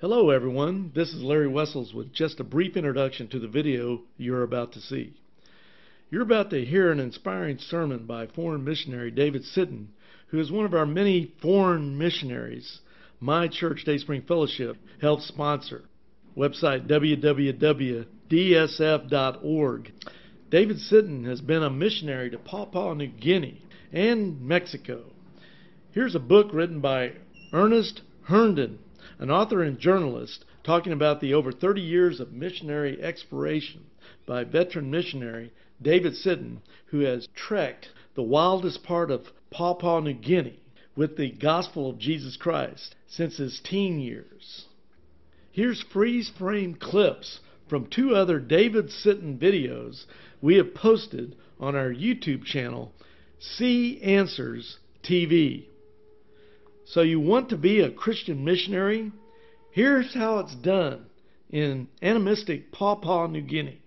Hello everyone, this is Larry Wessels with just a brief introduction to the video you're about to see. You're about to hear an inspiring sermon by foreign missionary David Sitton, who is one of our many foreign missionaries my church Dayspring Fellowship helps sponsor. Website www.dsf.org. David Sitton has been a missionary to Papua New Guinea and Mexico. Here's a book written by Ernest Herndon an author and journalist talking about the over 30 years of missionary exploration by veteran missionary David Sitton, who has trekked the wildest part of Papua New Guinea with the gospel of Jesus Christ since his teen years. Here's freeze frame clips from two other David Sitton videos we have posted on our YouTube channel, See Answers TV. So you want to be a Christian missionary? Here's how it's done in animistic Papua New Guinea.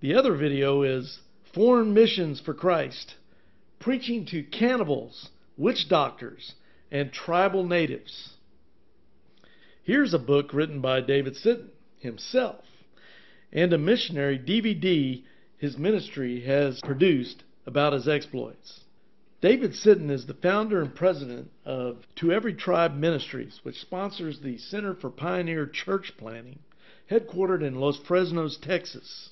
The other video is Foreign Missions for Christ, preaching to cannibals, witch doctors, and tribal natives. Here's a book written by David Sitton himself and a missionary DVD his ministry has produced about his exploits. David Sitton is the founder and president of To Every Tribe Ministries, which sponsors the Center for Pioneer Church Planting, headquartered in Los Fresnos, Texas.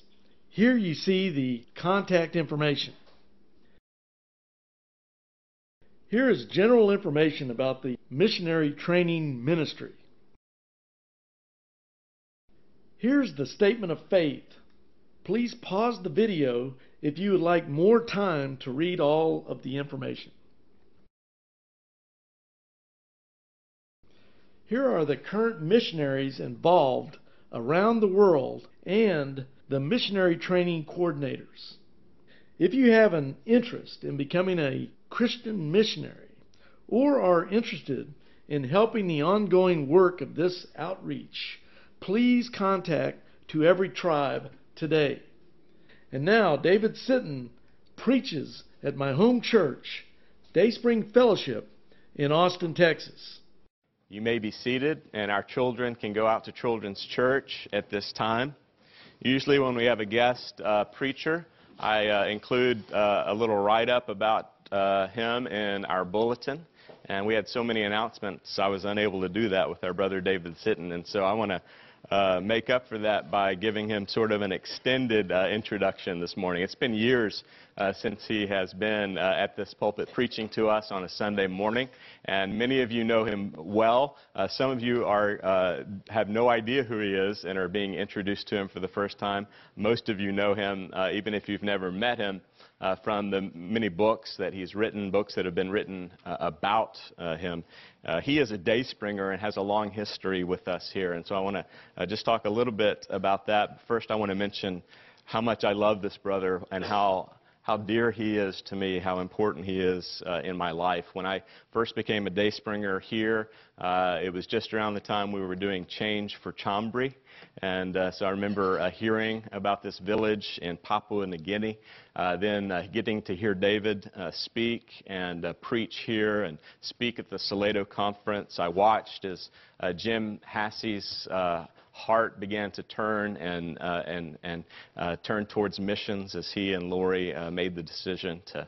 Here you see the contact information. Here is general information about the missionary training ministry. Here's the statement of faith. Please pause the video if you would like more time to read all of the information. Here are the current missionaries involved around the world and the missionary training coordinators. If you have an interest in becoming a Christian missionary or are interested in helping the ongoing work of this outreach, please contact To Every Tribe today. And now David Sitton preaches at my home church, Dayspring Fellowship in Austin, Texas. You may be seated, and our children can go out to children's church at this time. Usually, when we have a guest uh, preacher, I uh, include uh, a little write up about uh, him in our bulletin. And we had so many announcements, I was unable to do that with our brother David Sitton. And so I want to uh, make up for that by giving him sort of an extended uh, introduction this morning. It's been years uh, since he has been uh, at this pulpit preaching to us on a Sunday morning, and many of you know him well. Uh, some of you are uh, have no idea who he is and are being introduced to him for the first time. Most of you know him, even if you've never met him uh, from the many books that he's written, books that have been written uh, about uh, him. Uh, he is a day springer and has a long history with us here. And so I want to uh, just talk a little bit about that. First, I want to mention how much I love this brother and how how dear he is to me, how important he is uh, in my life. When I first became a Dayspringer here, uh, it was just around the time we were doing Change for Chambri. And uh, so I remember uh, hearing about this village in Papua New Guinea, uh, then uh, getting to hear David speak and preach here and speak at the Salado conference. I watched as Jim Hassey's heart began to turn and, and, and turn towards missions as he and Lori made the decision to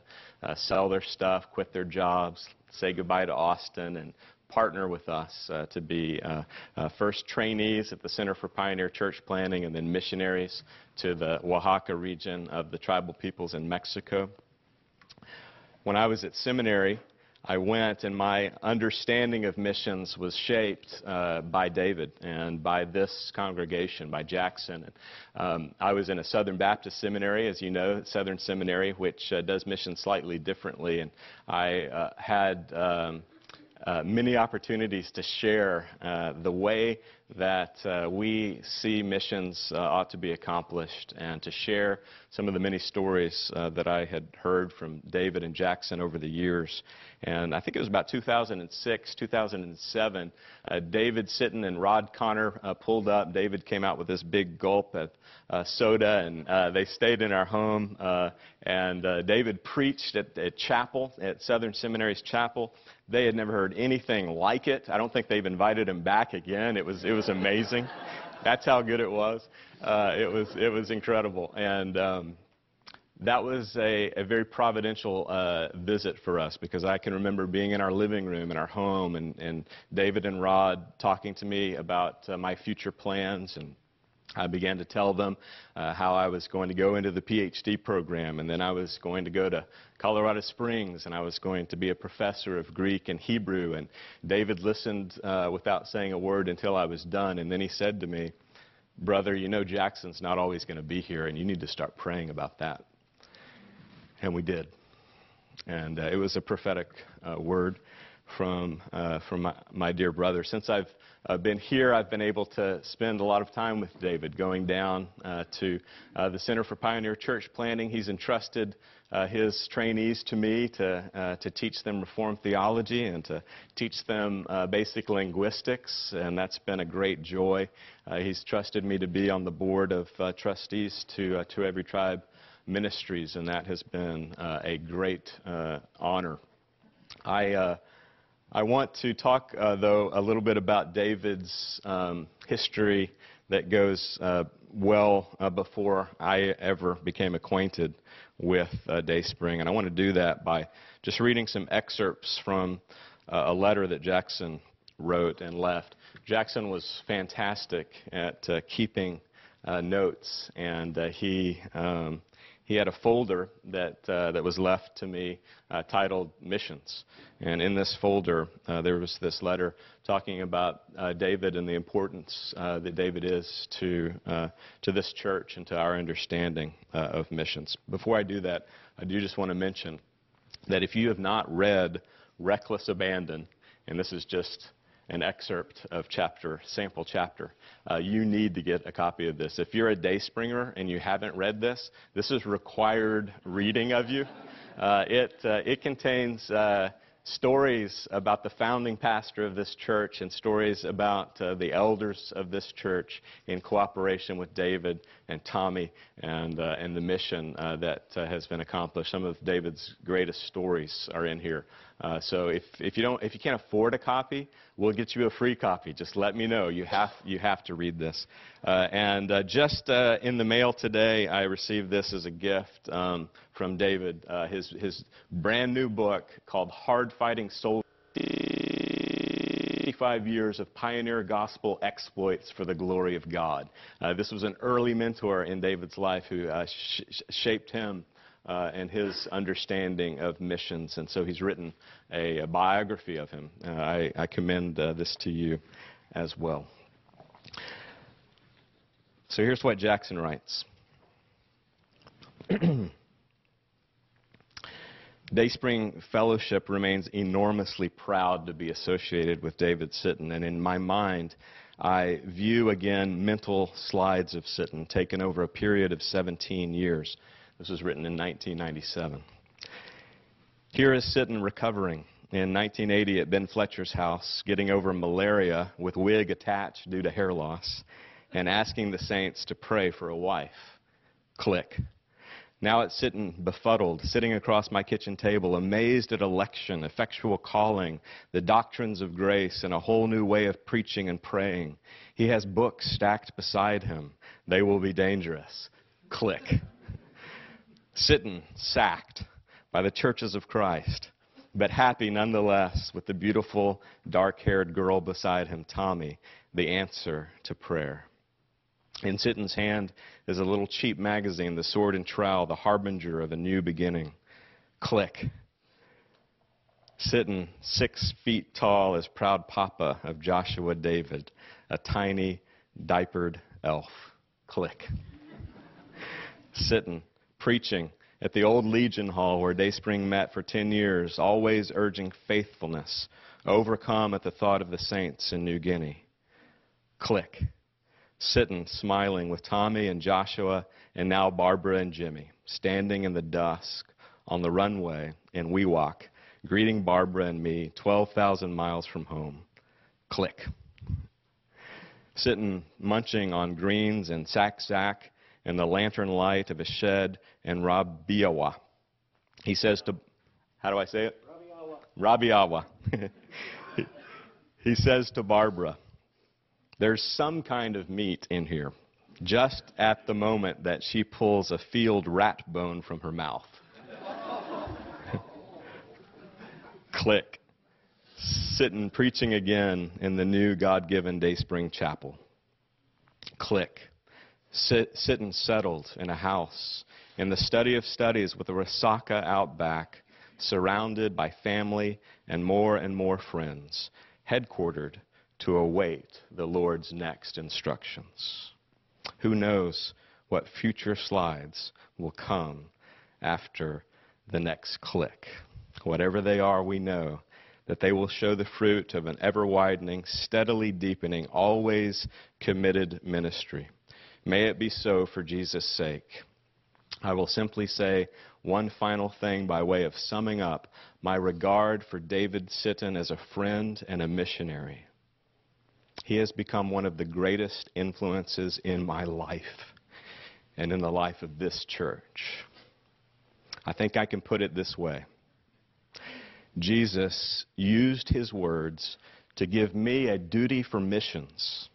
sell their stuff, quit their jobs, say goodbye to Austin, and partner with us uh, to be uh, uh, first trainees at the Center for Pioneer Church Planting and then missionaries to the Oaxaca region of the tribal peoples in Mexico. When I was at seminary, I went and my understanding of missions was shaped uh, by David and by this congregation, by Jackson. And, um, I was in a Southern Baptist seminary, as you know, Southern Seminary, which uh, does missions slightly differently. And I uh, had um, uh, many opportunities to share uh, the way that uh, we see missions uh, ought to be accomplished and to share some of the many stories uh, that I had heard from David and Jackson over the years. And I think it was about 2006, 2007, uh, David Sitton and Rod Connor pulled up. David came out with this big gulp of soda, and they stayed in our home. and David preached at, at chapel, at Southern Seminary's chapel They had never heard anything like it. I don't think they've invited him back again. It was, it was amazing. That's how good it was. Uh, it was, it was incredible. And um, that was a, a very providential uh, visit for us because I can remember being in our living room in our home and, and David and Rod talking to me about uh, my future plans and I began to tell them uh, how I was going to go into the PhD program, and then I was going to go to Colorado Springs, and I was going to be a professor of Greek and Hebrew. And David listened uh, without saying a word until I was done, and then he said to me, Brother, you know Jackson's not always going to be here, and you need to start praying about that. And we did. And uh, it was a prophetic uh, word from, uh, from my, my, dear brother. Since I've uh, been here, I've been able to spend a lot of time with David, going down uh, to uh, the Center for Pioneer Church Planting. He's entrusted uh, his trainees to me to, uh, to teach them Reformed theology and to teach them basic linguistics, and that's been a great joy. he's trusted me to be on the board of trustees to, to Every Tribe Ministries, and that has been a great honor. I I want to talk, uh, though, a little bit about David's um, history that goes uh, well uh, before I ever became acquainted with uh, Dayspring. And I want to do that by just reading some excerpts from uh, a letter that Jackson wrote and left. Jackson was fantastic at uh, keeping notes, and he um, he had a folder that, uh, that was left to me uh, titled Missions. And in this folder, uh, there was this letter talking about uh, David and the importance uh, that David is to, uh, to this church and to our understanding of missions. Before I do that, I do just want to mention that if you have not read Reckless Abandon, and this is just an excerpt of chapter, sample chapter. Uh, you need to get a copy of this. If you're a Dayspringer and you haven't read this, this is required reading of you. Uh, it, uh, it contains uh, stories about the founding pastor of this church and stories about uh, the elders of this church in cooperation with David and Tommy and, uh, and the mission uh, that uh, has been accomplished. Some of David's greatest stories are in here. Uh, so if, if, you don't, if you can't afford a copy, we'll get you a free copy. Just let me know. You have, you have to read this. Uh, and just in the mail today, I received this as a gift um, from David, his, his brand new book called Hard Fighting Soldiers. 55 years of pioneer gospel exploits for the glory of God. Uh, this was an early mentor in David's life who uh, sh- shaped him uh, and his understanding of missions. And so he's written a, a biography of him. Uh, I, I, commend uh, this to you as well. So here's what Jackson writes. Dayspring Fellowship remains enormously proud to be associated with David Sitton, and in my mind, I view again mental slides of Sitton taken over a period of 17 years. This was written in 1997. Here is Sitton recovering in 1980 at Ben Fletcher's house, getting over malaria with wig attached due to hair loss, and asking the saints to pray for a wife. Click. Now it's Sitton befuddled, sitting across my kitchen table, amazed at election, effectual calling, the doctrines of grace, and a whole new way of preaching and praying. He has books stacked beside him. They will be dangerous. Click. Sitton, sacked by the churches of Christ, but happy nonetheless with the beautiful, dark haired girl beside him, Tommy, the answer to prayer. In Sitton's hand is a little cheap magazine, The Sword and Trowel, the harbinger of a new beginning. Click. Sitton, six feet tall, as proud papa of Joshua David, a tiny, diapered elf. Click. Sitton, preaching at the old Legion Hall where Dayspring met for 10 years, always urging faithfulness, overcome at the thought of the saints in New Guinea. Click Sitton, smiling with Tommy and Joshua and now Barbara and Jimmy, standing in the dusk on the runway in Wewak, greeting Barbara and me 12,000 miles from home. Click. Sitton, munching on greens and sack sack in the lantern light of a shed in Rabiawa. He says to, how do I say it? Rabiawa. he says to Barbara, There's some kind of meat in here, just at the moment that she pulls a field rat bone from her mouth. Click. Sitton preaching again in the new God given Day Spring Chapel. Click. Sit, Sitton settled in a house in the study of studies with a Resaca out back, surrounded by family and more and more friends, headquartered to await the Lord's next instructions. Who knows what future slides will come after the next click? Whatever they are, we know that they will show the fruit of an ever widening, steadily deepening, always committed ministry. May it be so for Jesus' sake. I will simply say one final thing by way of summing up my regard for David Sitton as a friend and a missionary. He has become one of the greatest influences in my life and in the life of this church. I think I can put it this way Jesus used his words to give me a duty for missions.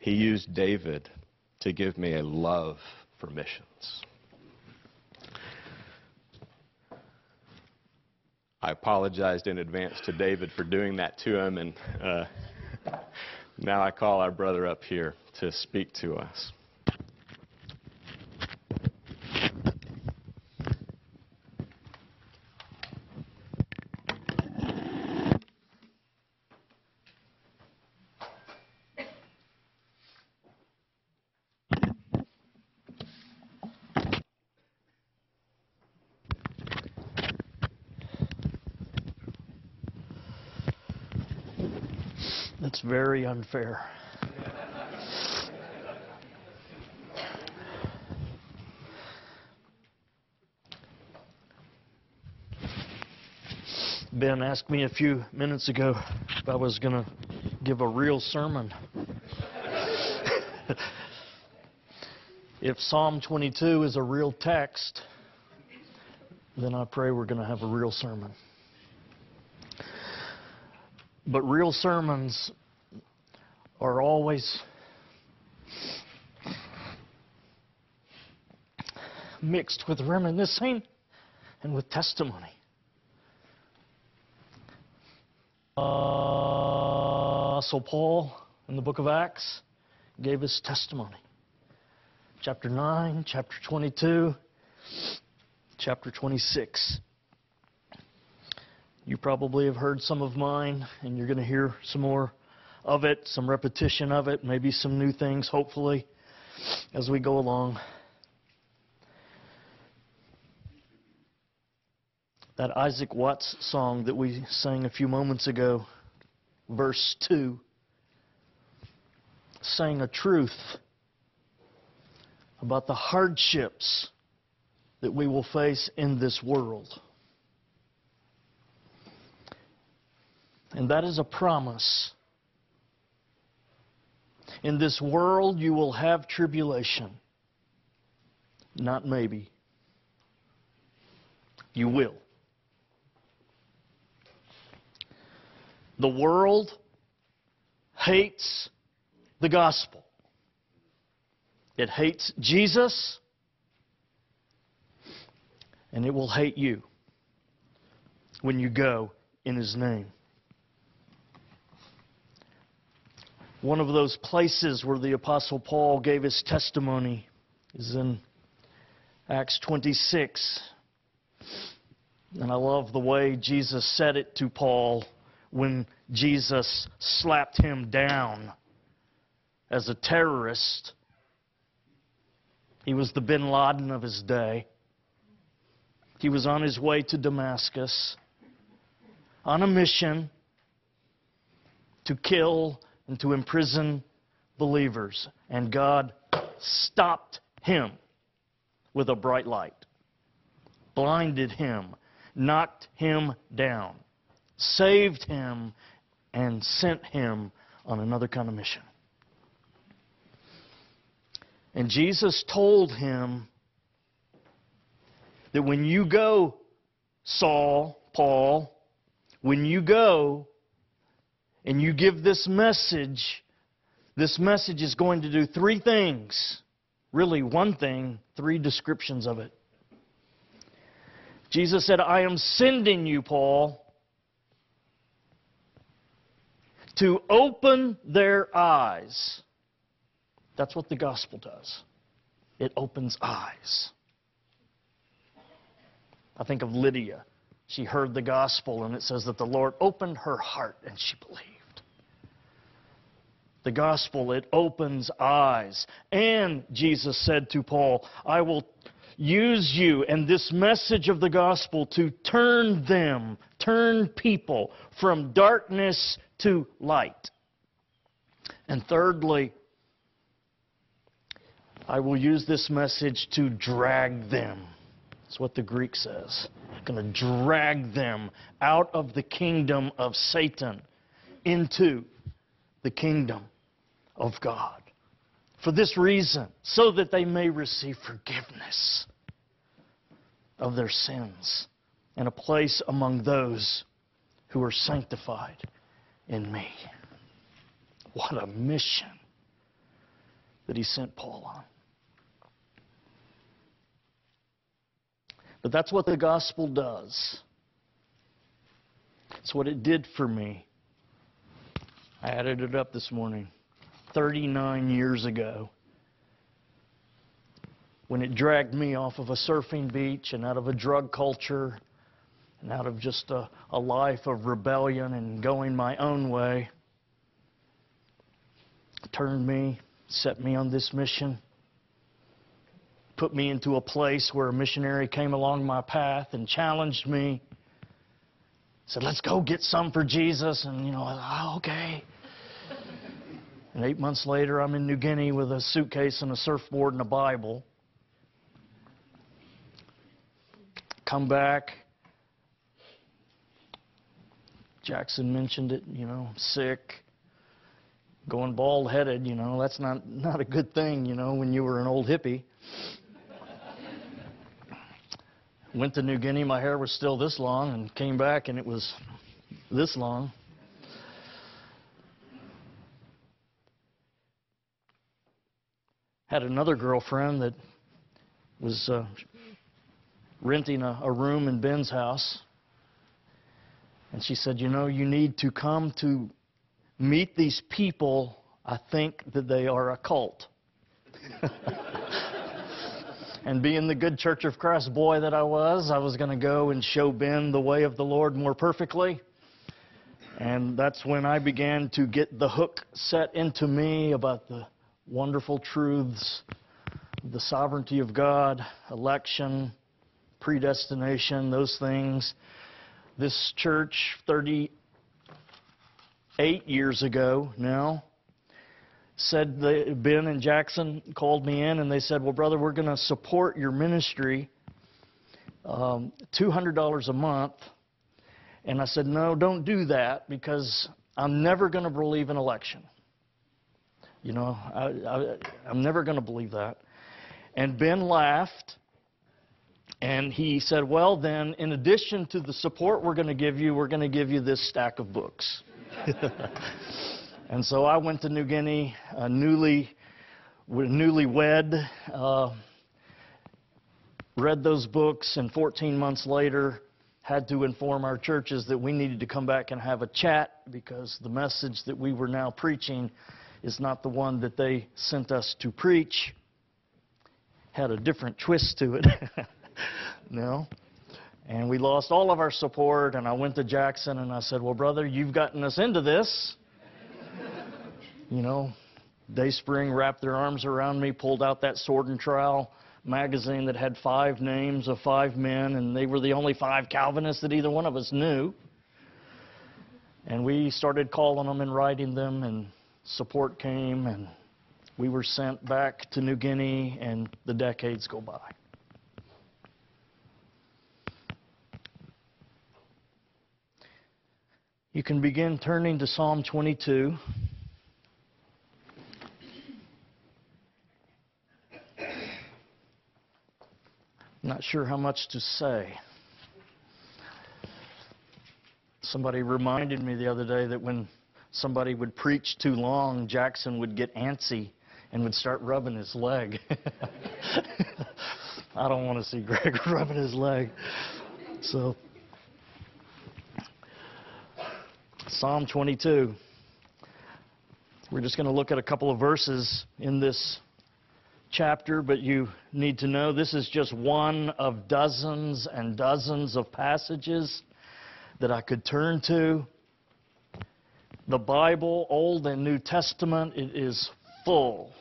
He used David to give me a love for missions. I apologized in advance to David for doing that to him, and uh, now I call our brother up here to speak to us. That's very unfair. Ben asked me a few minutes ago if I was going to give a real sermon. if Psalm 22 is a real text, then I pray we're going to have a real sermon. But real sermons are always mixed with reminiscing and with testimony. Uh, so Paul in the book of Acts gave his testimony. Chapter 9, chapter 22, chapter 26. You probably have heard some of mine, and you're going to hear some more of it, some repetition of it, maybe some new things, hopefully, as we go along. That Isaac Watts song that we sang a few moments ago, verse 2, sang a truth about the hardships that we will face in this world. And that is a promise. In this world, you will have tribulation. Not maybe. You will. The world hates the gospel. It hates Jesus, and it will hate you when you go in His name. One of those places where the Apostle Paul gave his testimony is in Acts 26. And I love the way Jesus said it to Paul when Jesus slapped him down as a terrorist. He was the bin Laden of his day. He was on his way to Damascus on a mission to kill and to imprison believers. And God stopped him with a bright light, blinded him, knocked him down, saved him, and sent him on another kind of mission. And Jesus told him that when you go, Saul, Paul, when you go and you give this message, this message is going to do three things. Really, one thing, three descriptions of it. Jesus said, I am sending you, Paul, to open their eyes. That's what the gospel does. It opens eyes. I think of Lydia. She heard the gospel, and it says that the Lord opened her heart and she believed. The gospel, it opens eyes. And Jesus said to Paul, I will use you and this message of the gospel to turn them, turn people from darkness to light. And thirdly, I will use this message to drag them. That's what the Greek says. I'm going to drag them out of the kingdom of Satan into the kingdom of God. For this reason, so that they may receive forgiveness of their sins and a place among those who are sanctified in me. What a mission that he sent Paul on. But that's what the gospel does. It's what it did for me. I added it up this morning. 39 years ago when it dragged me off of a surfing beach and out of a drug culture and out of just a, a life of rebellion and going my own way. Turned me, set me on this mission, put me into a place where a missionary came along my path and challenged me. Said, let's go get some for Jesus. And, you know, oh, okay. And eight months later, I'm in New Guinea with a suitcase and a surfboard and a Bible. Come back. Jackson mentioned it, you know, sick, going bald headed, you know, that's not, not a good thing, you know, when you were an old hippie. Went to New Guinea, my hair was still this long, and came back and it was this long. had another girlfriend that was uh, renting a, a room in Ben's house. And she said, You know, you need to come to meet these people. I think that they are a cult. and being the good Church of Christ boy that I was, I was going to go and show Ben the way of the Lord more perfectly. And that's when I began to get the hook set into me about the wonderful truths the sovereignty of God, election, predestination, those things. This church, 38 years ago now, said Ben and Jackson called me in and they said, Well, brother, we're going to support your ministry um, $200 a month. And I said, No, don't do that because I'm never going to believe in election. You know, I, I, I'm never going to believe that. And Ben laughed. And he said, Well, then, in addition to the support we're going to give you, we're going to give you this stack of books. and so I went to New Guinea, uh, newly, newly wed, uh, read those books, and 14 months later, had to inform our churches that we needed to come back and have a chat because the message that we were now preaching is not the one that they sent us to preach. Had a different twist to it. no. And we lost all of our support, and I went to Jackson and I said, Well, brother, you've gotten us into this. You know, Dayspring wrapped their arms around me, pulled out that sword and trowel magazine that had five names of five men, and they were the only five Calvinists that either one of us knew. And we started calling them and writing them, and support came, and we were sent back to New Guinea, and the decades go by. You can begin turning to Psalm 22. Not sure how much to say. Somebody reminded me the other day that when somebody would preach too long, Jackson would get antsy and would start rubbing his leg. I don't want to see Greg rubbing his leg. So, Psalm 22. We're just going to look at a couple of verses in this chapter, but you need to know this is just one of dozens and dozens of passages that I could turn to. The Bible, Old and New Testament, it is full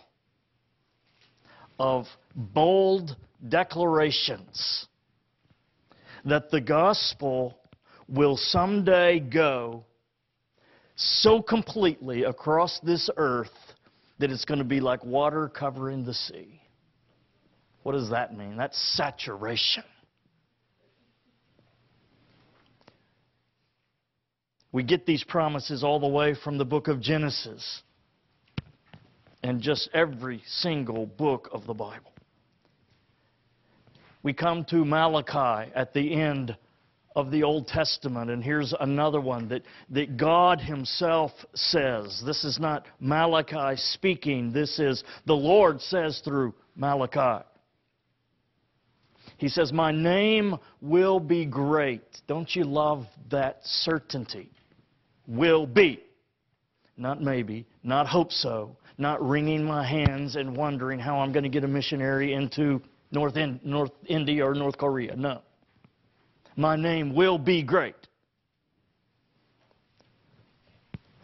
of bold declarations that the gospel will someday go so completely across this earth that it's going to be like water covering the sea. What does that mean? That's saturation. We get these promises all the way from the book of Genesis and just every single book of the Bible. We come to Malachi at the end of the Old Testament, and here's another one that, that God Himself says. This is not Malachi speaking, this is the Lord says through Malachi. He says, My name will be great. Don't you love that certainty? Will be. Not maybe, not hope so, not wringing my hands and wondering how I'm going to get a missionary into North, North India or North Korea. No. My name will be great.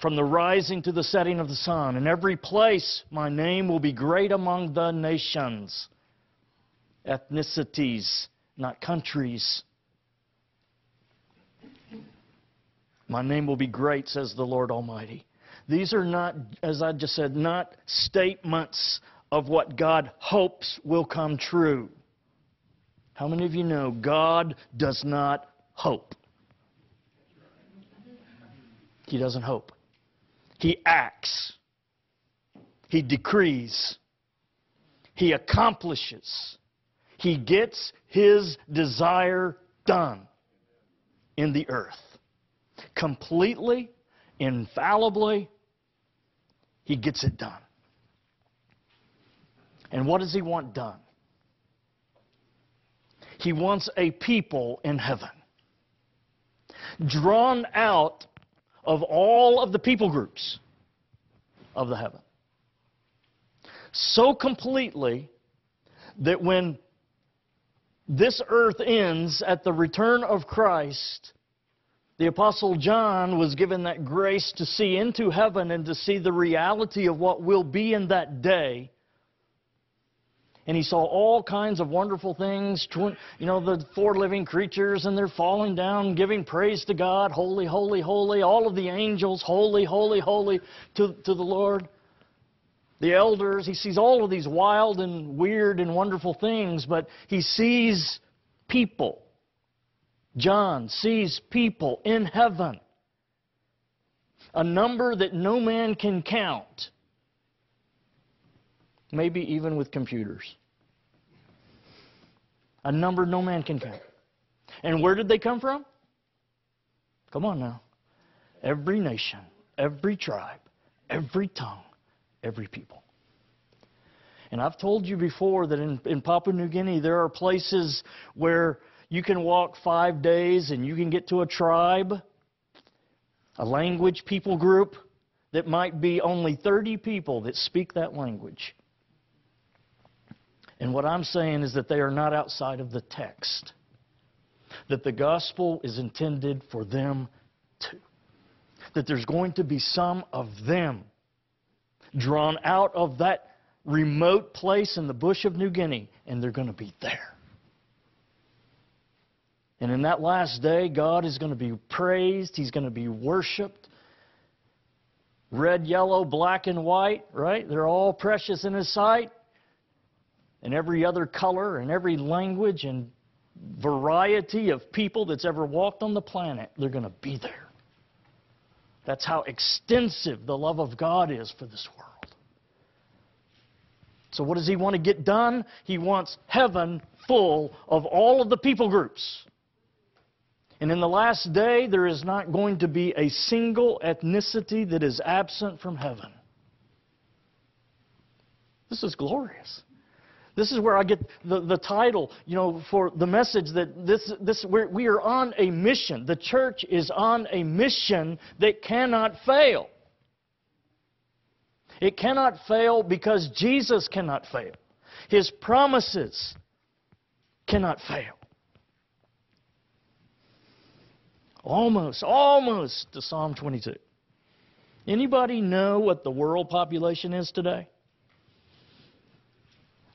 From the rising to the setting of the sun, in every place, my name will be great among the nations, ethnicities, not countries. My name will be great, says the Lord Almighty. These are not, as I just said, not statements of what God hopes will come true. How many of you know God does not hope? He doesn't hope. He acts. He decrees. He accomplishes. He gets his desire done in the earth. Completely, infallibly, he gets it done. And what does he want done? He wants a people in heaven, drawn out of all of the people groups of the heaven. So completely that when this earth ends at the return of Christ, the Apostle John was given that grace to see into heaven and to see the reality of what will be in that day and he saw all kinds of wonderful things. You know, the four living creatures, and they're falling down, giving praise to God, holy, holy, holy. All of the angels, holy, holy, holy to, to the Lord. The elders, he sees all of these wild and weird and wonderful things, but he sees people. John sees people in heaven. A number that no man can count maybe even with computers. A number no man can count. And where did they come from? Come on now. Every nation, every tribe, every tongue, every people. And I've told you before that in, in Papua New Guinea, there are places where you can walk five days and you can get to a tribe, a language people group that might be only 30 people that speak that language. And what I'm saying is that they are not outside of the text, that the gospel is intended for them too. That there's going to be some of them drawn out of that remote place in the bush of New Guinea, and they're going to be there. And in that last day, God is going to be praised, He's going to be worshiped. Red, yellow, black, and white, right? They're all precious in His sight and every other color and every language and variety of people that's ever walked on the planet, they're going to be there. That's how extensive the love of God is for this world. So, what does He want to get done? He wants heaven full of all of the people groups. And in the last day, there is not going to be a single ethnicity that is absent from heaven. This is glorious. This is where I get the, the title, you know, for the message that this, this we're, we are on a mission. The church is on a mission that cannot fail. It cannot fail because Jesus cannot fail. His promises cannot fail. Almost, almost to Psalm 22. Anybody know what the world population is today?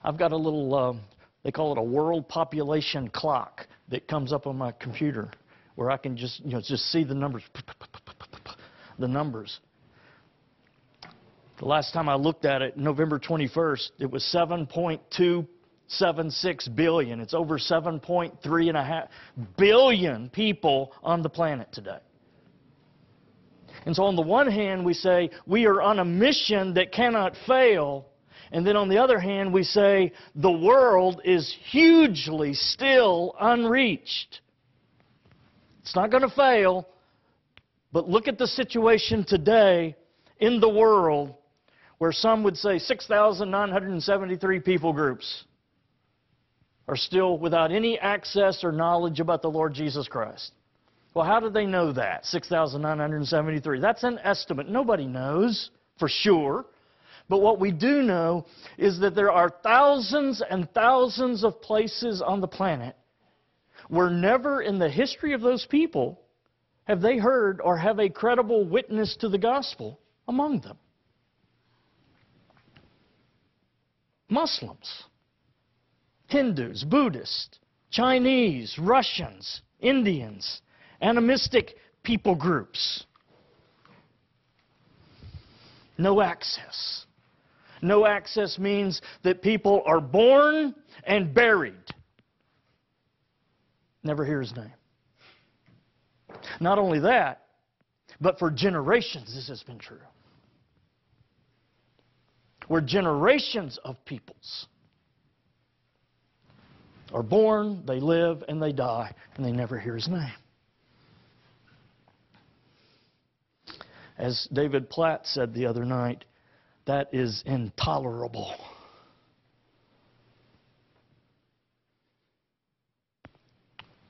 I've got a little, uh, they call it a world population clock that comes up on my computer where I can just, you know, just see the numbers. The numbers. The last time I looked at it, November 21st, it was 7.276 billion. It's over 7.3 and a half billion people on the planet today. And so on the one hand, we say we are on a mission that cannot fail. And then on the other hand, we say the world is hugely still unreached. It's not going to fail, but look at the situation today in the world where some would say 6,973 people groups are still without any access or knowledge about the Lord Jesus Christ. Well, how do they know that? 6,973. That's an estimate. Nobody knows for sure. But what we do know is that there are thousands and thousands of places on the planet where never in the history of those people have they heard or have a credible witness to the gospel among them. Muslims, Hindus, Buddhists, Chinese, Russians, Indians, animistic people groups. No access. No access means that people are born and buried. Never hear his name. Not only that, but for generations this has been true where generations of peoples are born, they live, and they die, and they never hear his name. As David Platt said the other night, that is intolerable.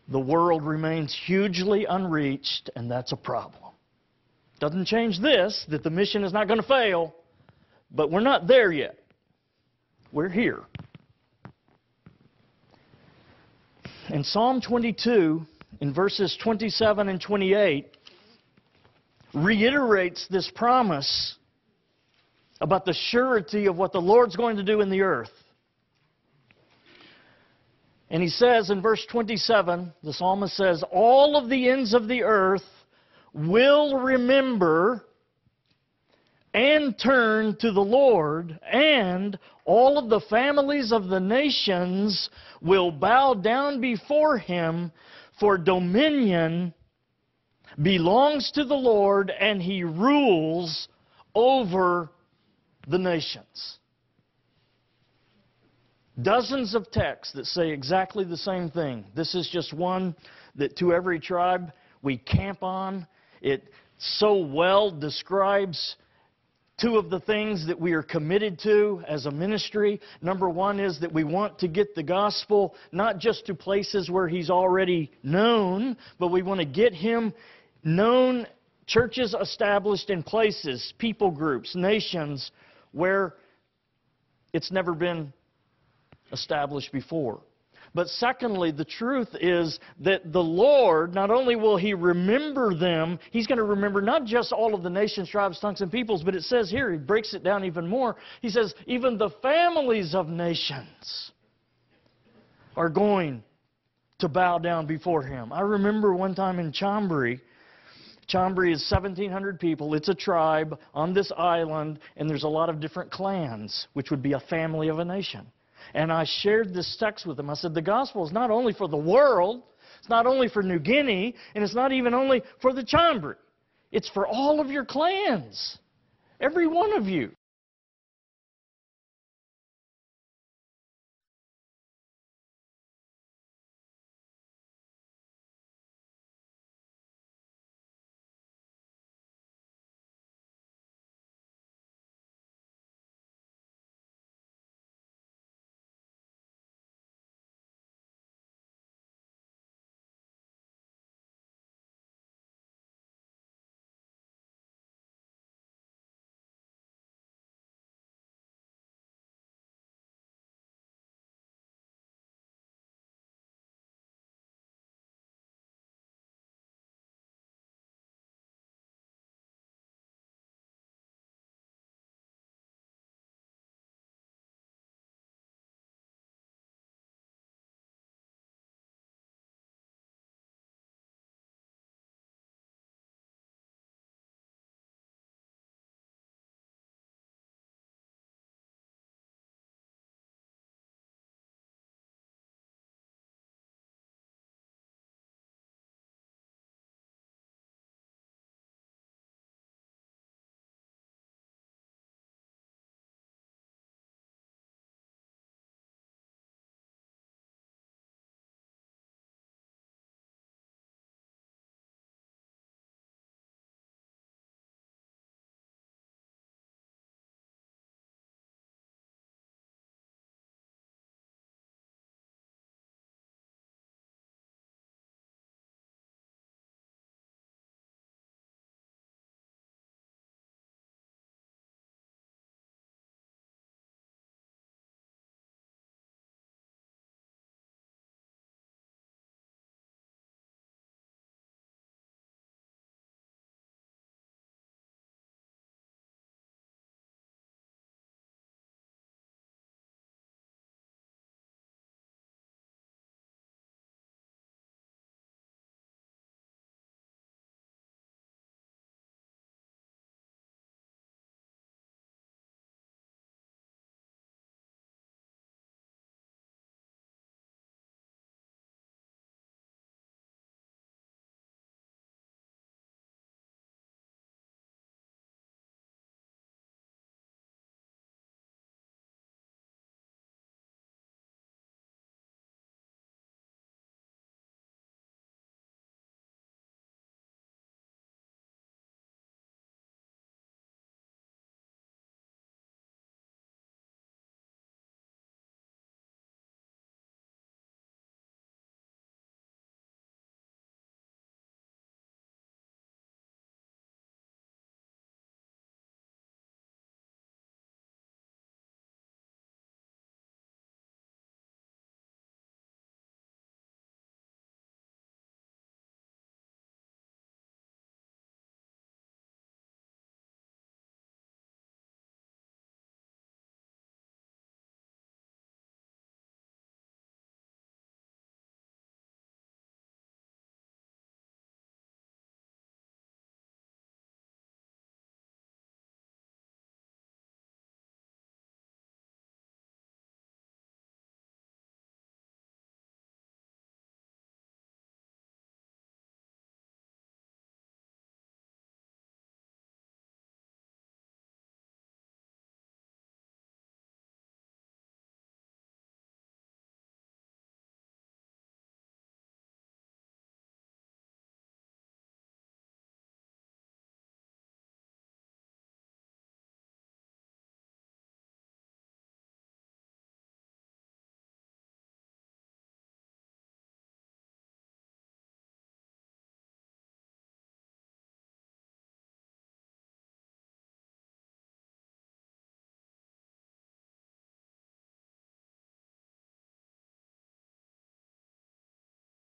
The world remains hugely unreached, and that's a problem. Doesn't change this, that the mission is not going to fail. But we're not there yet. We're here. In Psalm 22, in verses 27 and 28, reiterates this promise about the surety of what the Lord's going to do in the earth. And he says in verse 27, the psalmist says, All of the ends of the earth will remember and turn to the Lord, and all of the families of the nations will bow down before him, for dominion belongs to the Lord, and he rules over the nations. Dozens of texts that say exactly the same thing. This is just one that to every tribe we camp on. It so well describes two of the things that we are committed to as a ministry. Number one is that we want to get the gospel not just to places where he's already known, but we want to get him known, churches established in places, people groups, nations where it's never been established before. But secondly, the truth is that the Lord, not only will He remember them, He's going to remember not just all of the nations, tribes, tongues, and peoples, but it says here, He breaks it down even more. He says, even the families of nations are going to bow down before Him. I remember one time in Chambri, Chambri is 1,700 people. It's a tribe on this island, and there's a lot of different clans, which would be a family of a nation. And I shared this text with them. I said, The gospel is not only for the world, it's not only for New Guinea, and it's not even only for the Chambri. It's for all of your clans, every one of you.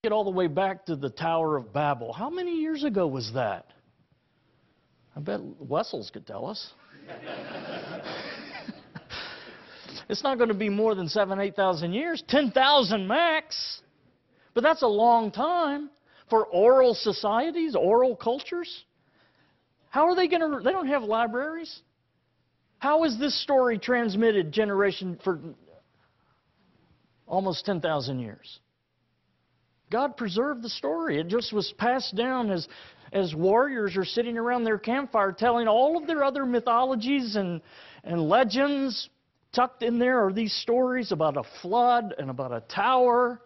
Get all the way back to the Tower of Babel. How many years ago was that? I bet Wessels could tell us. it's not going to be more than seven, eight thousand years, ten thousand max. But that's a long time for oral societies, oral cultures. How are they going to? They don't have libraries. How is this story transmitted generation for almost 10,000 years? God preserved the story. It just was passed down as, as warriors are sitting around their campfire telling all of their other mythologies and, and legends. Tucked in there are these stories about a flood and about a tower.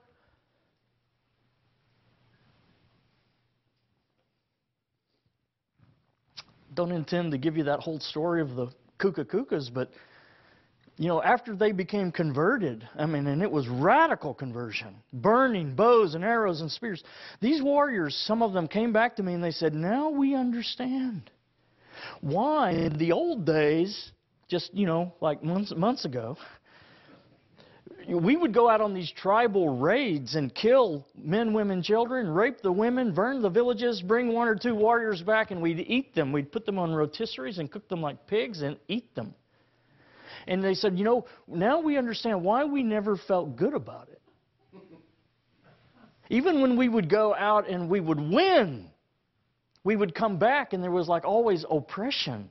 Don't intend to give you that whole story of the Kukukukus, but you know, after they became converted, I mean, and it was radical conversion, burning bows and arrows and spears. These warriors, some of them came back to me and they said, Now we understand why in the old days, just, you know, like months, months ago, we would go out on these tribal raids and kill men, women, children, rape the women, burn the villages, bring one or two warriors back, and we'd eat them. We'd put them on rotisseries and cook them like pigs and eat them. And they said, you know, now we understand why we never felt good about it. Even when we would go out and we would win, we would come back and there was like always oppression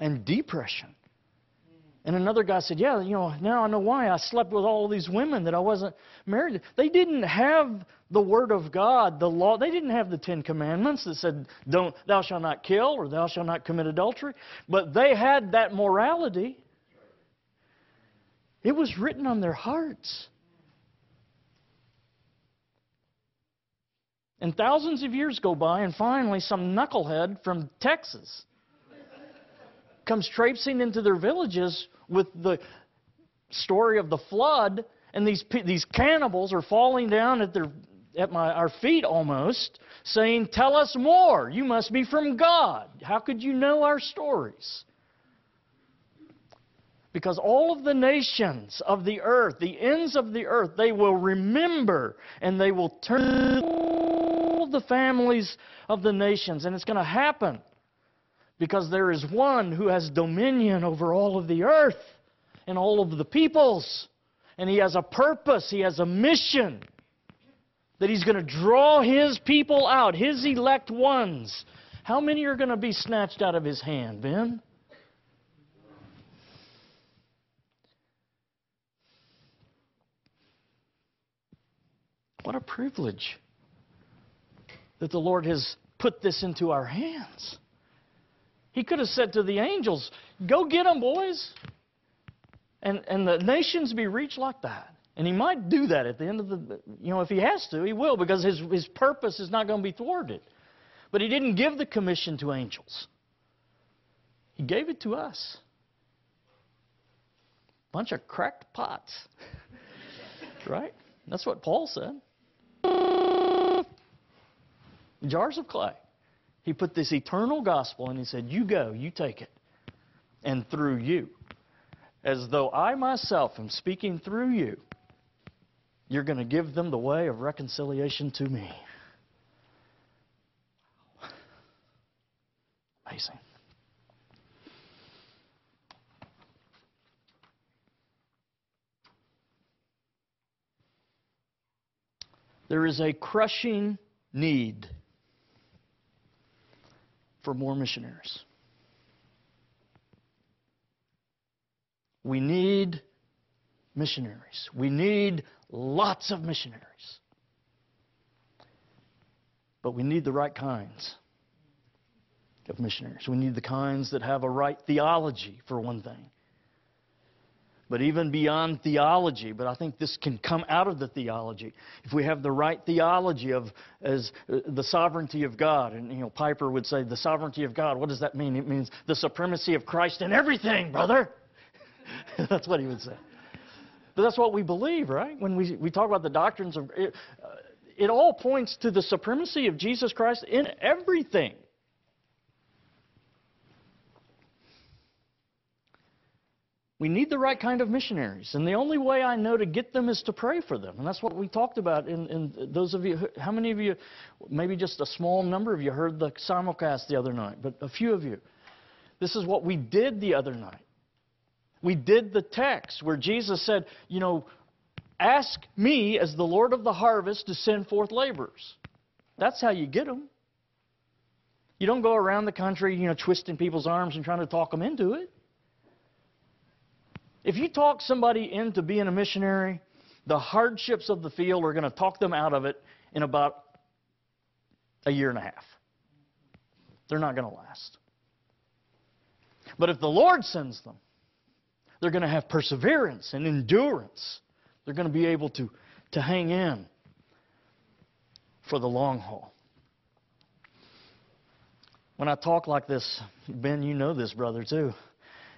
and depression. And another guy said, Yeah, you know, now I know why I slept with all these women that I wasn't married to. They didn't have the Word of God, the law. They didn't have the Ten Commandments that said, Don't, Thou shalt not kill or Thou shalt not commit adultery. But they had that morality. It was written on their hearts. And thousands of years go by, and finally, some knucklehead from Texas comes traipsing into their villages with the story of the flood, and these, these cannibals are falling down at, their, at my, our feet almost, saying, Tell us more. You must be from God. How could you know our stories? Because all of the nations of the earth, the ends of the earth, they will remember and they will turn all the families of the nations. And it's going to happen because there is one who has dominion over all of the earth and all of the peoples. And he has a purpose, he has a mission that he's going to draw his people out, his elect ones. How many are going to be snatched out of his hand, Ben? What a privilege that the Lord has put this into our hands. He could have said to the angels, Go get them, boys. And, and the nations be reached like that. And he might do that at the end of the, you know, if he has to, he will, because his, his purpose is not going to be thwarted. But he didn't give the commission to angels, he gave it to us. Bunch of cracked pots. right? That's what Paul said jars of clay. He put this eternal gospel and he said, You go, you take it. And through you, as though I myself am speaking through you, you're going to give them the way of reconciliation to me. Amazing. There is a crushing need for more missionaries. We need missionaries. We need lots of missionaries. But we need the right kinds of missionaries. We need the kinds that have a right theology, for one thing but even beyond theology. But I think this can come out of the theology. If we have the right theology of as uh, the sovereignty of God, and you know, Piper would say the sovereignty of God. What does that mean? It means the supremacy of Christ in everything, brother. that's what he would say. But that's what we believe, right? When we, we talk about the doctrines of it, uh, it all points to the supremacy of Jesus Christ in everything. We need the right kind of missionaries. And the only way I know to get them is to pray for them. And that's what we talked about. In, in those of you, how many of you, maybe just a small number of you, heard the simulcast the other night, but a few of you. This is what we did the other night. We did the text where Jesus said, you know, ask me as the Lord of the harvest to send forth laborers. That's how you get them. You don't go around the country, you know, twisting people's arms and trying to talk them into it. If you talk somebody into being a missionary, the hardships of the field are going to talk them out of it in about a year and a half. They're not going to last. But if the Lord sends them, they're going to have perseverance and endurance. They're going to be able to, to hang in for the long haul. When I talk like this, Ben, you know this brother too,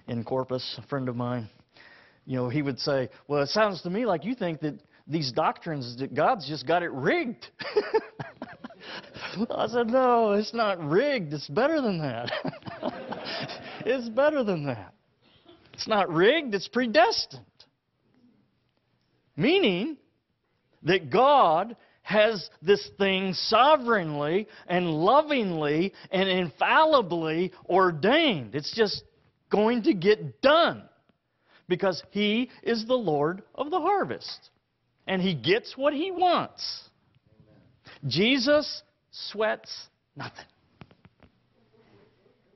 in Corpus, a friend of mine, you know, he would say, Well, it sounds to me like you think that these doctrines, that God's just got it rigged. I said, No, it's not rigged. It's better than that. it's better than that. It's not rigged, it's predestined. Meaning that God has this thing sovereignly and lovingly and infallibly ordained. It's just going to get done because He is the Lord of the harvest. And He gets what He wants. Jesus sweats nothing.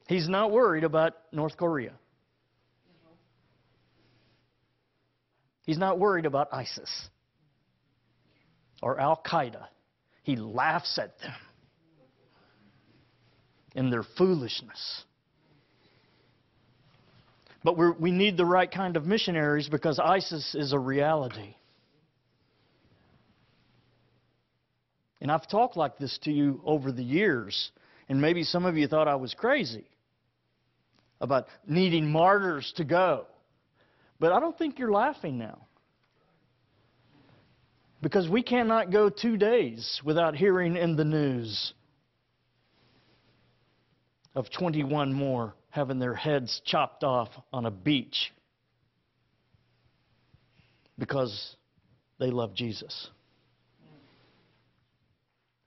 He's not worried about North Korea. He's not worried about ISIS or Al Qaeda. He laughs at them in their foolishness. But we need the right kind of missionaries because ISIS is a reality. And I've talked like this to you over the years, and maybe some of you thought I was crazy about needing martyrs to go. But I don't think you're laughing now. Because we cannot go two days without hearing in the news of 21 more having their heads chopped off on a beach because they love Jesus.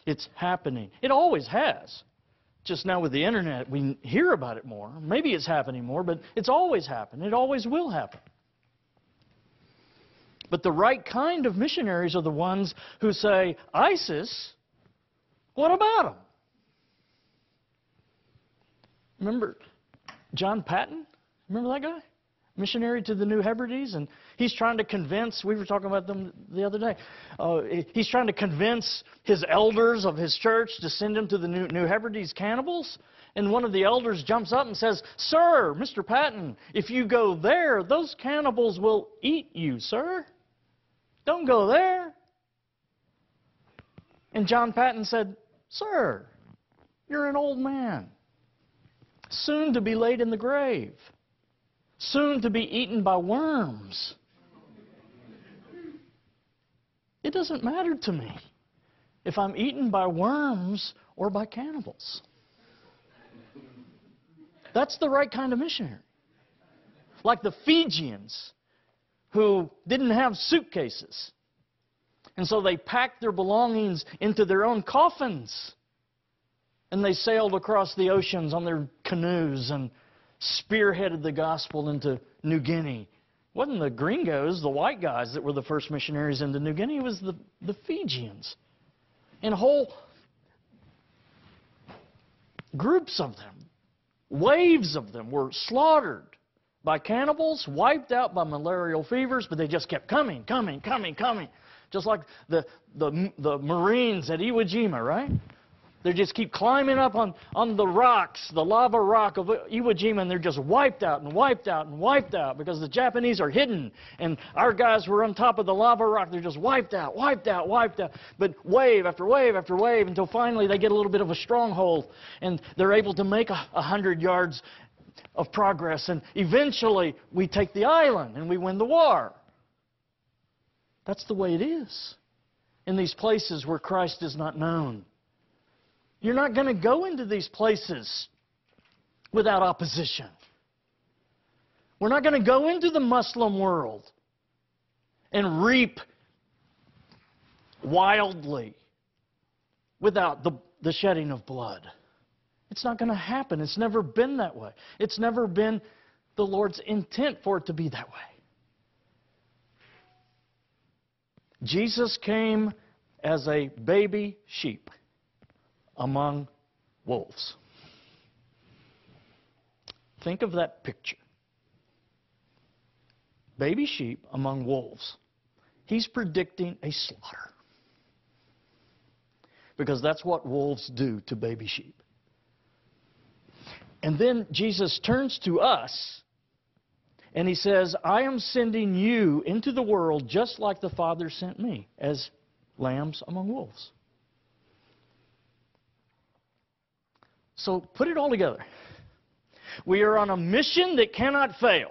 It's happening. It always has. Just now with the internet, we hear about it more. Maybe it's happening more, but it's always happened. It always will happen. But the right kind of missionaries are the ones who say, ISIS, what about them? Remember John Paton? Remember that guy? Missionary to the New Hebrides, and he's trying to convince, we were talking about them the other day, uh, he's trying to convince his elders of his church to send him to the New, New Hebrides cannibals. And one of the elders jumps up and says, Sir, Mr. Paton, if you go there, those cannibals will eat you, sir. Don't go there. And John Paton said, Sir, you're an old man, soon to be laid in the grave, soon to be eaten by worms. It doesn't matter to me if I'm eaten by worms or by cannibals. That's the right kind of missionary. Like the Fijians who didn't have suitcases. And so they packed their belongings into their own coffins. And they sailed across the oceans on their canoes and spearheaded the gospel into New Guinea. It wasn't the gringos, the white guys, that were the first missionaries into New Guinea. It was the, the Fijians. And whole groups of them, waves of them, were slaughtered by cannibals, wiped out by malarial fevers, but they just kept coming, coming, coming, coming. Just like the, the, the Marines at Iwo Jima, right? They just keep climbing up on, on the rocks, the lava rock of Iwo Jima, and they're just wiped out and wiped out and wiped out because the Japanese are hidden. And our guys were on top of the lava rock. They're just wiped out, wiped out, wiped out. But wave after wave after wave until finally they get a little bit of a stronghold and they're able to make a, a hundred yards of progress. And eventually, we take the island and we win the war. That's the way it is in these places where Christ is not known. You're not going to go into these places without opposition. We're not going to go into the Muslim world and reap wildly without the, the shedding of blood. It's not going to happen. It's never been that way. It's never been the Lord's intent for it to be that way. Jesus came as a baby sheep among wolves. Think of that picture. Baby sheep among wolves. He's predicting a slaughter. Because that's what wolves do to baby sheep. And then Jesus turns to us and he says, I am sending you into the world just like the Father sent me, as lambs among wolves. So put it all together. We are on a mission that cannot fail.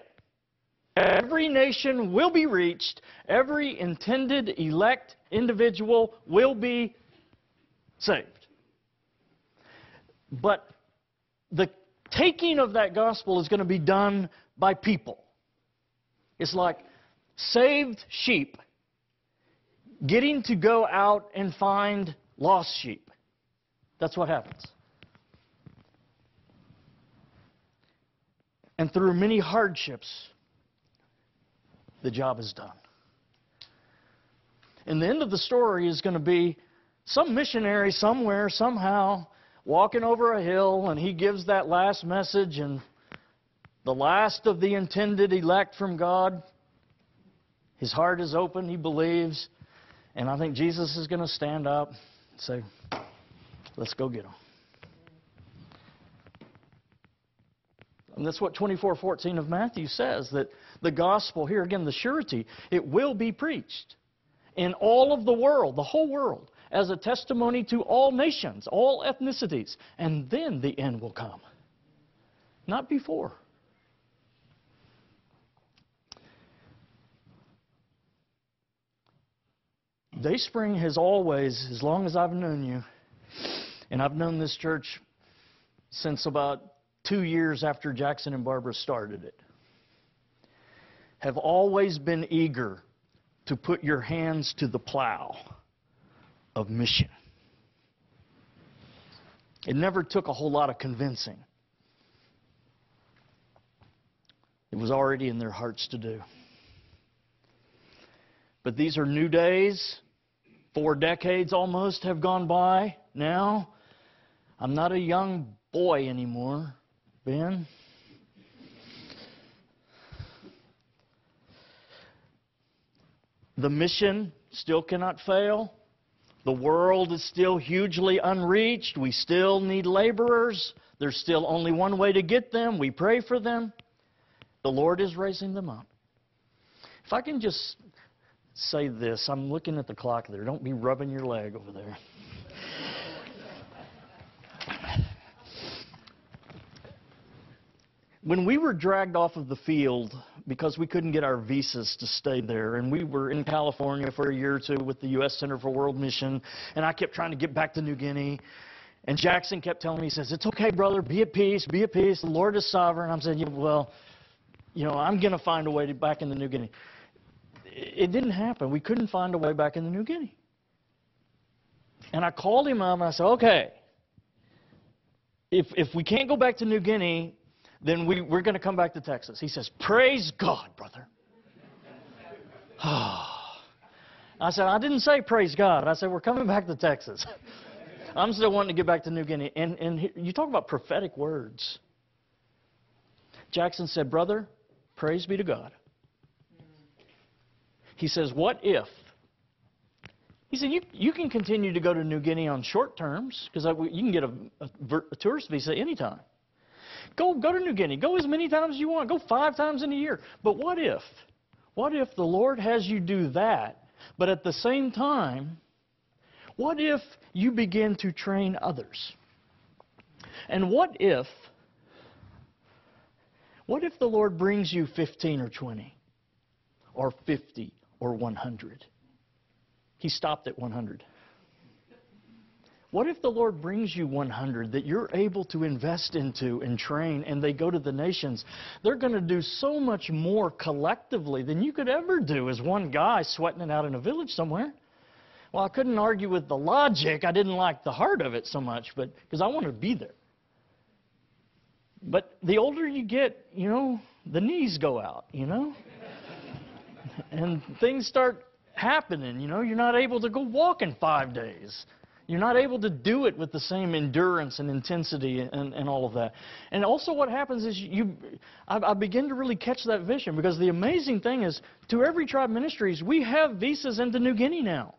Every nation will be reached, every intended elect individual will be saved. But the taking of that gospel is going to be done by people. It's like saved sheep getting to go out and find lost sheep. That's what happens. And through many hardships, the job is done. And the end of the story is going to be some missionary somewhere, somehow, walking over a hill, and he gives that last message, and the last of the intended elect from God. His heart is open, he believes. And I think Jesus is going to stand up and say, Let's go get him. And that's what 24:14 of Matthew says that the gospel here again the surety it will be preached in all of the world, the whole world, as a testimony to all nations, all ethnicities, and then the end will come. Not before. Dayspring has always, as long as I've known you, and I've known this church since about two years after Jackson and Barbara started it, have always been eager to put your hands to the plow of mission. It never took a whole lot of convincing. It was already in their hearts to do. But these are new days. Four decades almost have gone by now. I'm not a young boy anymore, Ben. The mission still cannot fail. The world is still hugely unreached. We still need laborers. There's still only one way to get them. We pray for them. The Lord is raising them up. If I can just say this. I'm looking at the clock there. Don't be rubbing your leg over there. When we were dragged off of the field because we couldn't get our visas to stay there, and we were in California for a year or two with the U.S. Center for World Mission, and I kept trying to get back to New Guinea. And Jackson kept telling me, he says, It's okay, brother, be at peace, be at peace. The Lord is sovereign. I'm saying, yeah, Well, you know, I'm going to find a way to back in the New Guinea it didn't happen. We couldn't find a way back into New Guinea. And I called him up and I said, okay, if, if we can't go back to New Guinea, then we, we're going to come back to Texas. He says, praise God, brother. I said, I didn't say praise God. I said, we're coming back to Texas. I'm still wanting to get back to New Guinea. And, and you talk about prophetic words. Jackson said, brother, praise be to God. He says, What if? He said, You, you can continue to go to New Guinea on short terms because you can get a, a, a tourist visa anytime. Go, go to New Guinea. Go as many times as you want. Go five times in a year. But what if? What if the Lord has you do that, but at the same time, what if you begin to train others? And what if, what if the Lord brings you 15 or 20 or 50 or 100. He stopped at 100. What if the Lord brings you 100 that you're able to invest into and train and they go to the nations? They're going to do so much more collectively than you could ever do as one guy sweating it out in a village somewhere. Well, I couldn't argue with the logic. I didn't like the heart of it so much, but because I wanted to be there. But the older you get, you know, the knees go out, you know? and things start happening, you know? You're not able to go walk in five days. You're not able to do it with the same endurance and intensity and, and all of that. And also, what happens is you, I, I begin to really catch that vision because the amazing thing is, to every tribe ministries, we have visas into New Guinea now.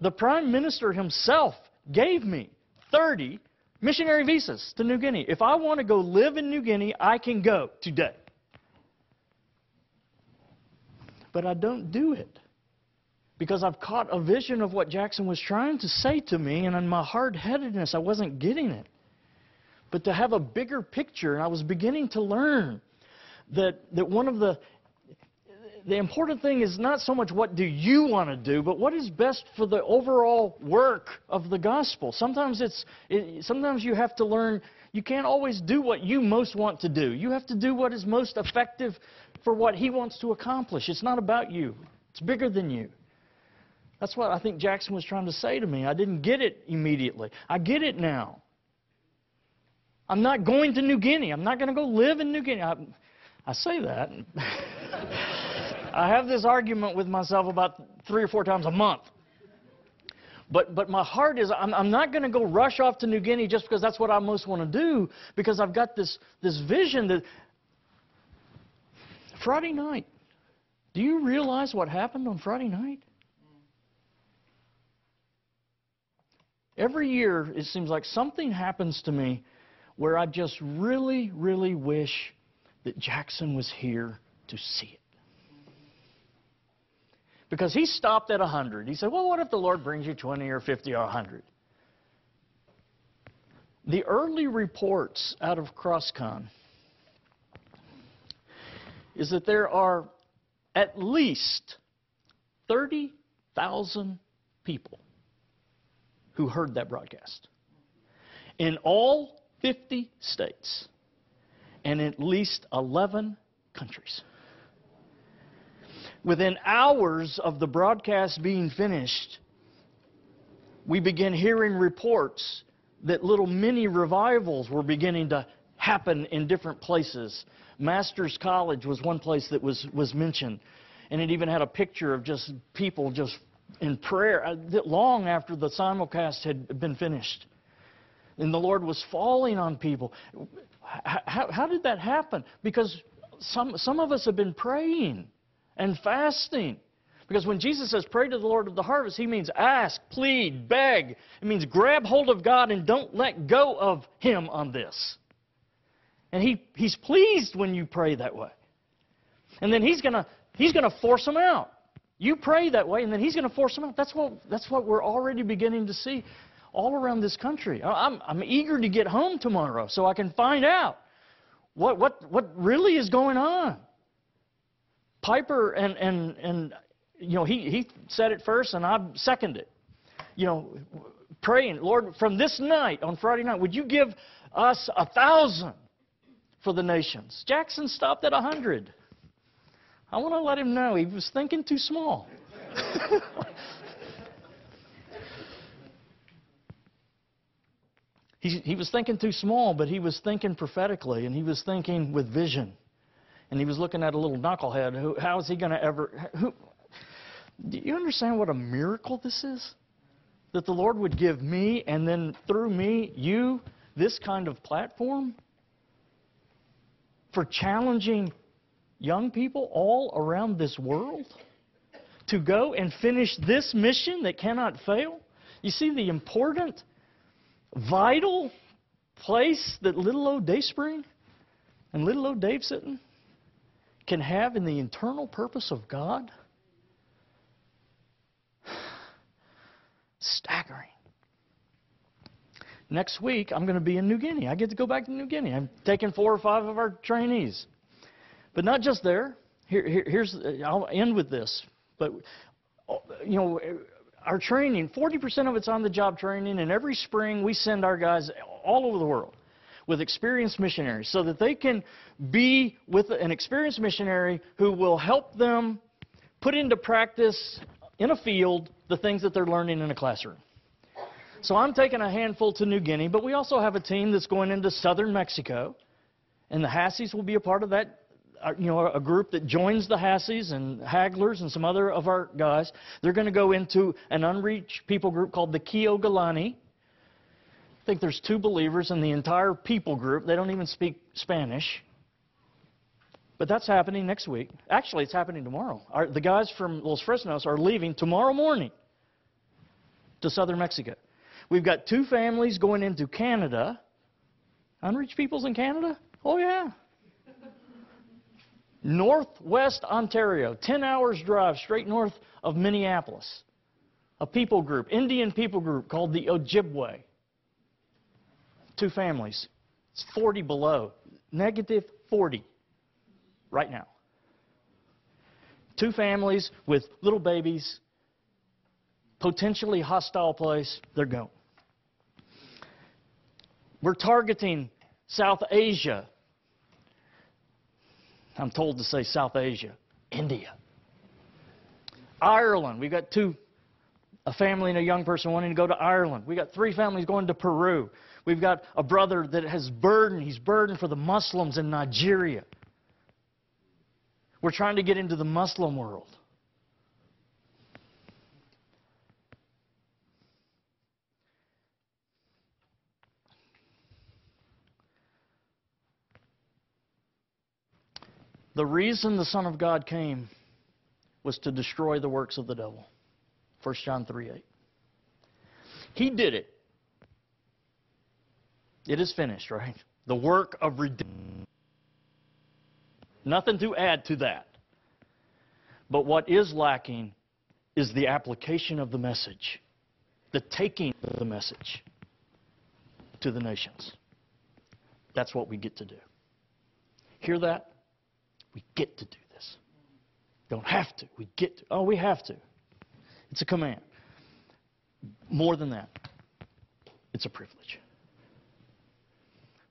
The Prime Minister himself gave me 30 missionary visas to New Guinea. If I want to go live in New Guinea, I can go today. But I don't do it because I've caught a vision of what Jackson was trying to say to me, and in my hard headedness, I wasn't getting it. But to have a bigger picture, and I was beginning to learn that, that one of the the important thing is not so much what do you want to do, but what is best for the overall work of the gospel. Sometimes it's it, sometimes you have to learn you can't always do what you most want to do. You have to do what is most effective for what he wants to accomplish. It's not about you. It's bigger than you. That's what I think Jackson was trying to say to me. I didn't get it immediately. I get it now. I'm not going to New Guinea. I'm not going to go live in New Guinea. I, I say that. I have this argument with myself about three or four times a month. But, but my heart is, I'm, I'm not going to go rush off to New Guinea just because that's what I most want to do, because I've got this, this vision that Friday night, do you realize what happened on Friday night? Every year, it seems like something happens to me where I just really, really wish that Jackson was here to see it. Because he stopped at 100. He said, Well, what if the Lord brings you 20 or 50 or 100? The early reports out of CrossCon is that there are at least 30,000 people who heard that broadcast in all 50 states and at least 11 countries. Within hours of the broadcast being finished, we began hearing reports that little mini revivals were beginning to happen in different places. Masters College was one place that was, was mentioned, and it even had a picture of just people just in prayer uh, long after the simulcast had been finished. And the Lord was falling on people. How, how did that happen? Because some, some of us have been praying and fasting. Because when Jesus says pray to the Lord of the harvest, he means ask, plead, beg. It means grab hold of God and don't let go of him on this. And he, he's pleased when you pray that way. And then he's going to he's going to force them out. You pray that way, and then He's going to force them out. That's what, that's what we're already beginning to see all around this country. I'm, I'm eager to get home tomorrow so I can find out what, what, what really is going on. Piper and, and, and you know, he, he said it first, and I seconded it. You know, praying, Lord, from this night, on Friday night, would you give us a thousand for the nations? Jackson stopped at a hundred. I want to let him know he was thinking too small. he, he was thinking too small, but he was thinking prophetically, and he was thinking with vision. And he was looking at a little knucklehead. How is he going to ever. Who, do you understand what a miracle this is? That the Lord would give me, and then through me, you, this kind of platform for challenging young people all around this world to go and finish this mission that cannot fail? You see the important, vital place that little old Dayspring and little old Dave Sitton can have in the internal purpose of God? Staggering. Next week, I'm going to be in New Guinea. I get to go back to New Guinea. I'm taking four or five of our trainees. But not just there. Here, here, here's I'll end with this. But you know, our training, 40% of it's on the job training, and every spring we send our guys all over the world with experienced missionaries so that they can be with an experienced missionary who will help them put into practice in a field the things that they're learning in a classroom. So I'm taking a handful to New Guinea, but we also have a team that's going into southern Mexico, and the Hasseys will be a part of that Uh, you know, a group that joins the Hasseys and Hagglers and some other of our guys. They're going to go into an unreached people group called the Kiogalani. I think there's two believers in the entire people group. They don't even speak Spanish. But that's happening next week. Actually, it's happening tomorrow. Our, the guys from Los Fresnos are leaving tomorrow morning to southern Mexico. We've got two families going into Canada. Unreached peoples in Canada? Oh, yeah. Northwest Ontario, 10 hours drive straight north of Minneapolis. A people group, Indian people group called the Ojibwe. Two families. It's 40 below. Negative 40 right now. Two families with little babies, potentially hostile place, they're going. We're targeting South Asia. I'm told to say South Asia, India. Ireland, we've got two, a family and a young person wanting to go to Ireland. We've got three families going to Peru. We've got a brother that has burden. He's burdened for the Muslims in Nigeria. We're trying to get into the Muslim world. The reason the Son of God came was to destroy the works of the devil. 1 John 3 8. He did it. It is finished, right? The work of redemption. Nothing to add to that. But what is lacking is the application of the message, the taking of the message to the nations. That's what we get to do. Hear that? We get to do this. Don't have to. We get to. Oh, we have to. It's a command. More than that, it's a privilege.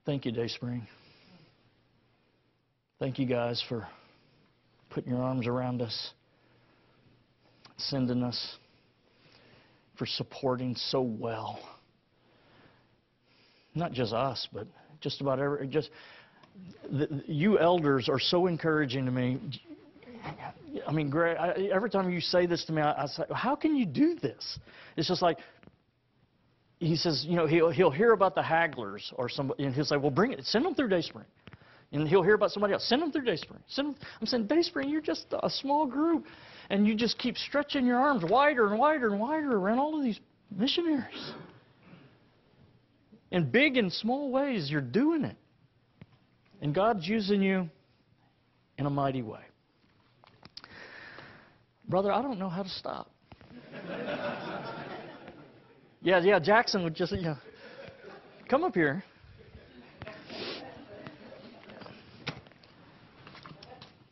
Thank you, Dayspring. Thank you guys for putting your arms around us, sending us, for supporting so well. Not just us, but just about every just the, you elders are so encouraging to me. I mean, Greg, I, every time you say this to me, I, I say, how can you do this? It's just like, he says, you know, he'll, he'll hear about the Hagglers or somebody, and he'll say, well, bring it, send them through Dayspring. And he'll hear about somebody else. Send them through Dayspring. Send them. I'm saying, Dayspring, you're just a small group. And you just keep stretching your arms wider and wider and wider around all of these missionaries. In big and small ways, you're doing it. And God's using you in a mighty way. Brother, I don't know how to stop. yeah, yeah, Jackson would just, you know, come up here.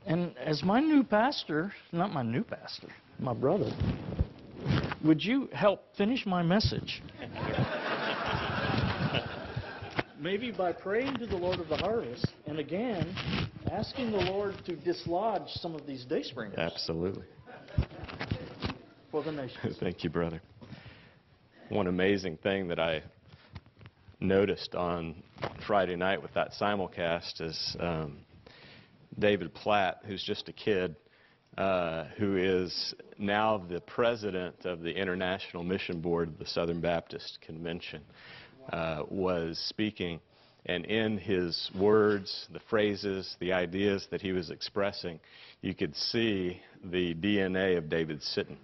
And as my new pastor, not my new pastor, my brother, would you help finish my message? Maybe by praying to the Lord of the harvest, and again, asking the Lord to dislodge some of these day springers. Absolutely. For the nations. Thank you, brother. One amazing thing that I noticed on Friday night with that simulcast is um, David Platt, who's just a kid, uh, who is now the president of the International Mission Board of the Southern Baptist Convention uh, was speaking, and in his words, the phrases, the ideas that he was expressing, you could see the DNA of David Sitton.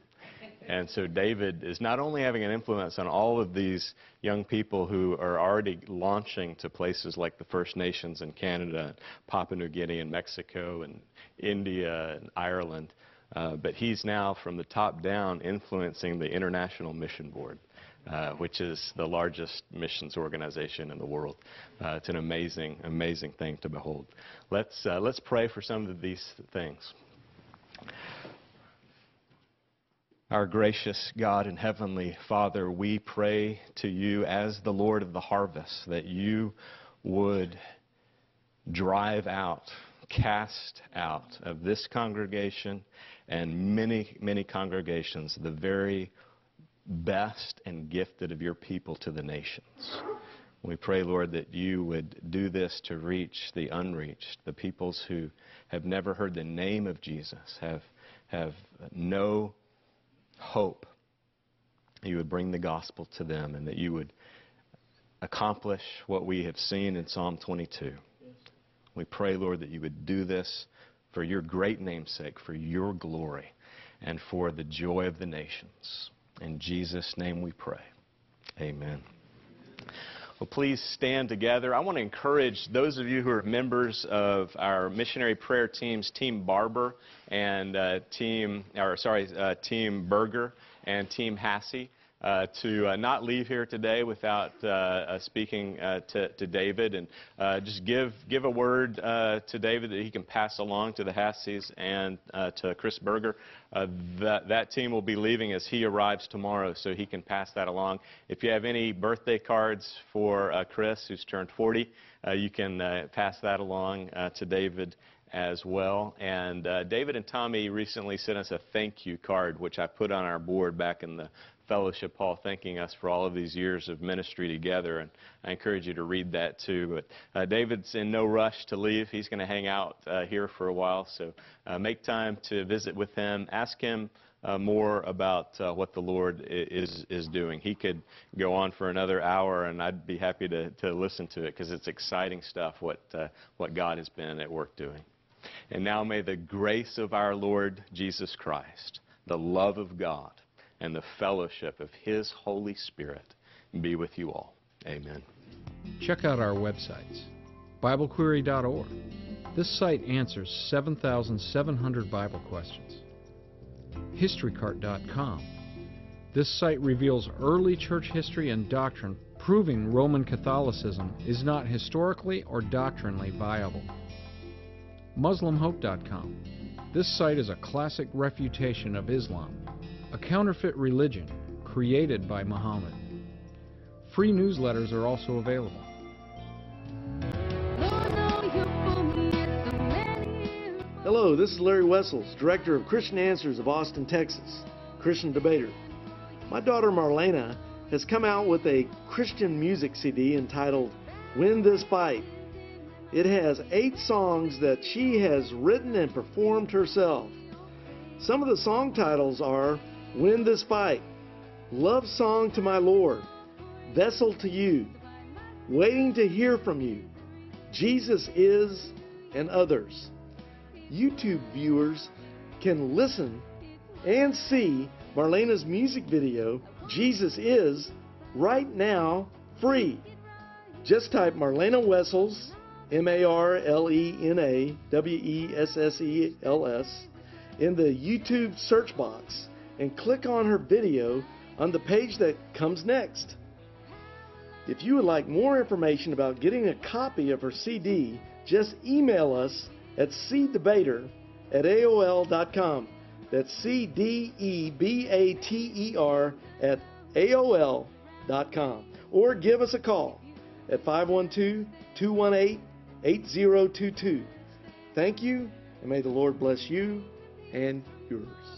And so David is not only having an influence on all of these young people who are already launching to places like the First Nations in Canada, Papua New Guinea and Mexico and India and Ireland, uh, but he's now from the top down influencing the International Mission Board. Uh, which is the largest missions organization in the world. Uh, it's an amazing, amazing thing to behold. Let's, uh, let's pray for some of these things. Our gracious God and Heavenly Father, we pray to you as the Lord of the harvest that you would drive out, cast out of this congregation and many, many congregations the very best and gifted of your people to the nations. We pray, Lord, that you would do this to reach the unreached, the peoples who have never heard the name of Jesus, have, have no hope, you would bring the gospel to them and that you would accomplish what we have seen in Psalm 22. We pray, Lord, that you would do this for your great namesake, for your glory, and for the joy of the nations. In Jesus' name we pray. Amen. Well, please stand together. I want to encourage those of you who are members of our missionary prayer teams, Team Barber and uh, Team, or sorry, uh, Team Berger and Team Hassey uh, to uh, not leave here today without uh, uh speaking uh, to, to, David and just give give a word to David that he can pass along to the Hasseys and to Chris Berger. that that team will be leaving as he arrives tomorrow, so he can pass that along. If you have any birthday cards for Chris, who's turned 40, you can pass that along to David as well. And uh, David and Tommy recently sent us a thank you card, which I put on our board back in the fellowship hall thanking us for all of these years of ministry together. And I encourage you to read that too. But uh, David's in no rush to leave. He's going to hang out uh, here for a while. So uh, make time to visit with him. Ask him. Uh, more about uh, what the Lord is is doing. He could go on for another hour, and I'd be happy to, to listen to it because it's exciting stuff. What uh, what God has been at work doing. And now may the grace of our Lord Jesus Christ, the love of God, and the fellowship of His Holy Spirit be with you all. Amen. Check out our websites BibleQuery.org. This site answers 7,700 Bible questions. HistoryCart.com. This site reveals early church history and doctrine proving Roman Catholicism is not historically or doctrinally viable. MuslimHope.com. This site is a classic refutation of Islam a counterfeit religion created by Muhammad. Free newsletters are also available. Hello, this is Larry Wessels, Director of Christian Answers of Austin, Texas, Christian debater. My daughter Marlena has come out with a Christian music CD entitled Win This Fight. It has eight songs that she has written and performed herself. Some of the song titles are Win this fight. Love song to my Lord. Vessel to you. Waiting to hear from you. Jesus is and others. YouTube viewers can listen and see Marlena's music video, Jesus Is, right now free. Just type Marlena Wessels, M A R L E N A W E S S E L S, in the YouTube search box and click on her video on the page that comes next. If you would like more information about getting a copy of her CD, just email us at cdebater at AOL.com. That's C D E B A T E R at AOL.com. Or give us a call at 512 218 8022. Thank you, and may the Lord bless you and yours.